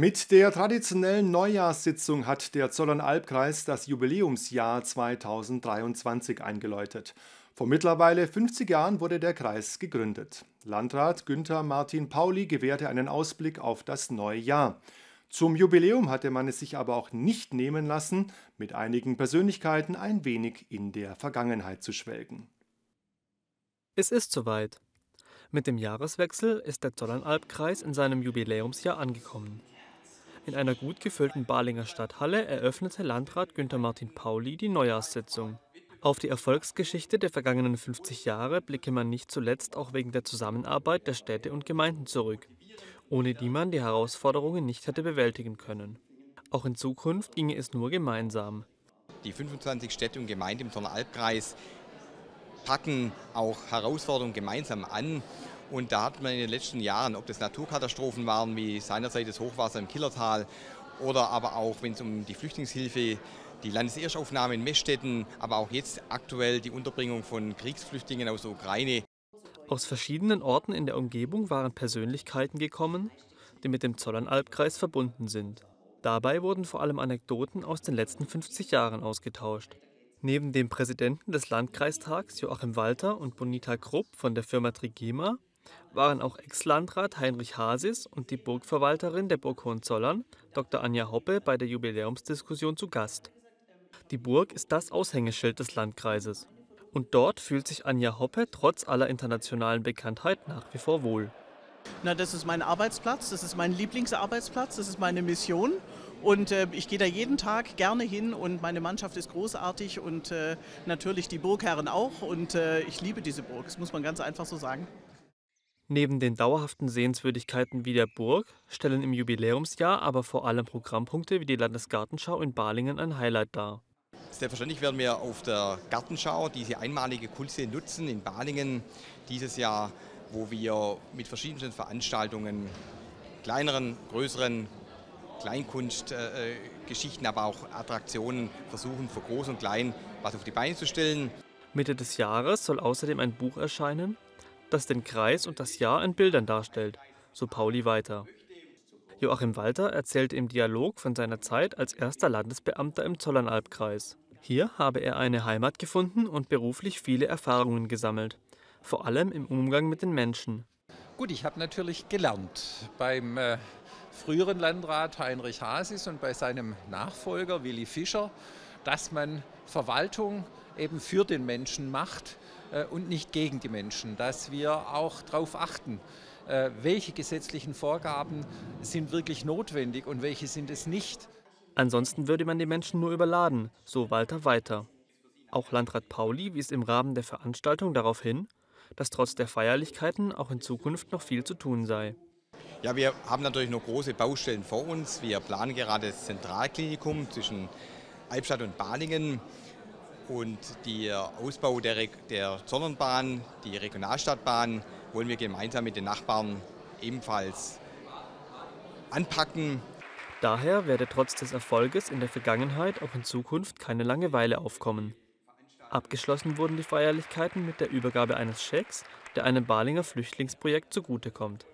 Mit der traditionellen Neujahrssitzung hat der Zollern-Albkreis das Jubiläumsjahr 2023 eingeläutet. Vor mittlerweile 50 Jahren wurde der Kreis gegründet. Landrat Günther Martin Pauli gewährte einen Ausblick auf das neue Jahr. Zum Jubiläum hatte man es sich aber auch nicht nehmen lassen, mit einigen Persönlichkeiten ein wenig in der Vergangenheit zu schwelgen. Es ist soweit. Mit dem Jahreswechsel ist der Zollernalbkreis in seinem Jubiläumsjahr angekommen. In einer gut gefüllten Balinger Stadthalle eröffnete Landrat Günther Martin Pauli die Neujahrssitzung. Auf die Erfolgsgeschichte der vergangenen 50 Jahre blicke man nicht zuletzt auch wegen der Zusammenarbeit der Städte und Gemeinden zurück, ohne die man die Herausforderungen nicht hätte bewältigen können. Auch in Zukunft ginge es nur gemeinsam. Die 25 Städte und Gemeinden im Zollernalbkreis packen auch Herausforderungen gemeinsam an und da hat man in den letzten Jahren, ob das Naturkatastrophen waren, wie seinerzeit das Hochwasser im Killertal oder aber auch, wenn es um die Flüchtlingshilfe, die Landeserstaufnahme in Messstätten, aber auch jetzt aktuell die Unterbringung von Kriegsflüchtlingen aus der Ukraine. Aus verschiedenen Orten in der Umgebung waren Persönlichkeiten gekommen, die mit dem Zollernalbkreis verbunden sind. Dabei wurden vor allem Anekdoten aus den letzten 50 Jahren ausgetauscht. Neben dem Präsidenten des Landkreistags Joachim Walter und Bonita Krupp von der Firma Trigema waren auch Ex-Landrat Heinrich Hasis und die Burgverwalterin der Burg Hohenzollern, Dr. Anja Hoppe, bei der Jubiläumsdiskussion zu Gast. Die Burg ist das Aushängeschild des Landkreises. Und dort fühlt sich Anja Hoppe trotz aller internationalen Bekanntheit nach wie vor wohl. Na, das ist mein Arbeitsplatz, das ist mein Lieblingsarbeitsplatz, das ist meine Mission. Und äh, ich gehe da jeden Tag gerne hin und meine Mannschaft ist großartig und äh, natürlich die Burgherren auch. Und äh, ich liebe diese Burg, das muss man ganz einfach so sagen. Neben den dauerhaften Sehenswürdigkeiten wie der Burg stellen im Jubiläumsjahr aber vor allem Programmpunkte wie die Landesgartenschau in Balingen ein Highlight dar. Selbstverständlich werden wir auf der Gartenschau diese einmalige Kulisse nutzen in Balingen dieses Jahr, wo wir mit verschiedenen Veranstaltungen, kleineren, größeren Kleinkunstgeschichten, äh, aber auch Attraktionen versuchen, für groß und klein was auf die Beine zu stellen. Mitte des Jahres soll außerdem ein Buch erscheinen, das den Kreis und das Jahr in Bildern darstellt, so Pauli weiter. Joachim Walter erzählte im Dialog von seiner Zeit als erster Landesbeamter im Zollernalbkreis. Hier habe er eine Heimat gefunden und beruflich viele Erfahrungen gesammelt, vor allem im Umgang mit den Menschen. Gut, ich habe natürlich gelernt beim äh, früheren Landrat Heinrich Hasis und bei seinem Nachfolger Willi Fischer, dass man Verwaltung eben für den Menschen macht äh, und nicht gegen die Menschen, dass wir auch darauf achten, äh, welche gesetzlichen Vorgaben sind wirklich notwendig und welche sind es nicht. Ansonsten würde man die Menschen nur überladen, so Walter weiter. Auch Landrat Pauli wies im Rahmen der Veranstaltung darauf hin, dass trotz der Feierlichkeiten auch in Zukunft noch viel zu tun sei. Ja, wir haben natürlich noch große Baustellen vor uns. Wir planen gerade das Zentralklinikum zwischen Albstadt und Balingen und der Ausbau der, der Zollernbahn, die Regionalstadtbahn, wollen wir gemeinsam mit den Nachbarn ebenfalls anpacken. Daher werde trotz des Erfolges in der Vergangenheit auch in Zukunft keine Langeweile aufkommen. Abgeschlossen wurden die Feierlichkeiten mit der Übergabe eines Schecks, der einem Balinger Flüchtlingsprojekt zugutekommt.